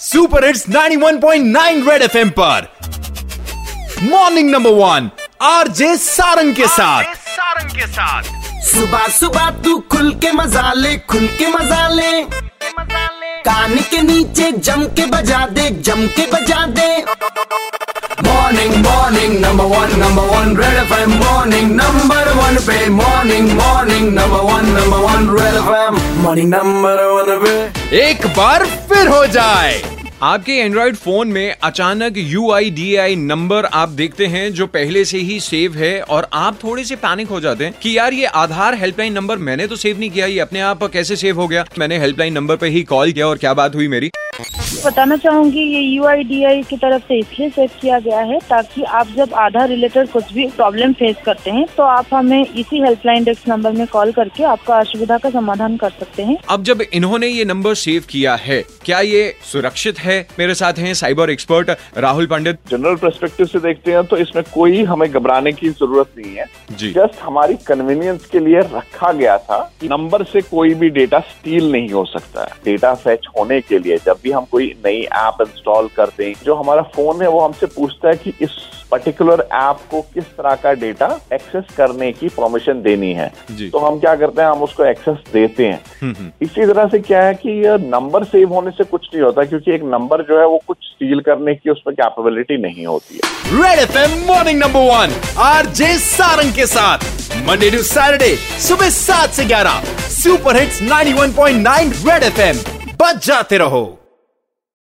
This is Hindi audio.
सुपर हिट्स 91.9 रेड एफएम पर। Morning number one RJ Sarang के साथ। सारंग के साथ। सुबह सुबह तू खुल के मज़ा ले। खुल के मज़ा ले। कान के नीचे जम के बजा दे जम के बजा दे। Morning morning number one number one red FM morning number one पे morning morning number one number one red FM morning number one पे एक बार फिर हो जाए। आपके एंड्रॉइड फ़ोन में अचानक यू आई नंबर आप देखते हैं, जो पहले से ही सेव है, और आप थोड़े से पैनिक हो जाते हैं कि यार ये आधार हेल्पलाइन नंबर मैंने तो सेव नहीं किया, ये अपने आप कैसे सेव हो गया? मैंने हेल्पलाइन नंबर पे ही कॉल किया और क्या बात हुई मेरी? बताना चाहूँगी ये यू की तरफ़ से इसलिए सेट किया गया है ताकि आप जब आधार रिलेटेड कुछ भी प्रॉब्लम फेस करते हैं तो आप हमें इसी हेल्पलाइन डेस्क नंबर में कॉल करके आपका असुविधा का समाधान कर सकते हैं। अब जब इन्होंने ये नंबर सेव किया है क्या ये सुरक्षित है? मेरे साथ हैं cyber expert Rahul Pandit. General perspective से देखते हैं तो इसमें कोई हमें घबराने की ज़रूरत नहीं है। जी। जस्ट हमारी कन्वीनियंस के लिए रखा गया था नंबर से कोई भी डेटा स्टील नहीं हो सकता। डेटा फैच होने के लिए जब भी हम कोई नई ऐप इंस्टॉल करते हैं जो हमारा फ़ोन है वो हमसे पूछता है कि इस पर्टिकुलर ऐप को किस तरह का डेटा एक्सेस करने की परमिशन देनी है। जी। तो हम क्या करते हैं हम उसको एक्सेस देते हैं। हम्म, हम्म। इसी तरह से क्या है कि ये नंबर सेव होने से कुछ नहीं होता क्योंकि एक नंबर जो है वो कुछ स्टील करने की उसमें कैपेबिलिटी नहीं होती है। Red FM morning number one RJ Sarang के साथ। मंडे टू सैटरडे सुबह सात से ग्यारह। सुपर हिट्स 91.9 रेड एफएम बच जाते रहो।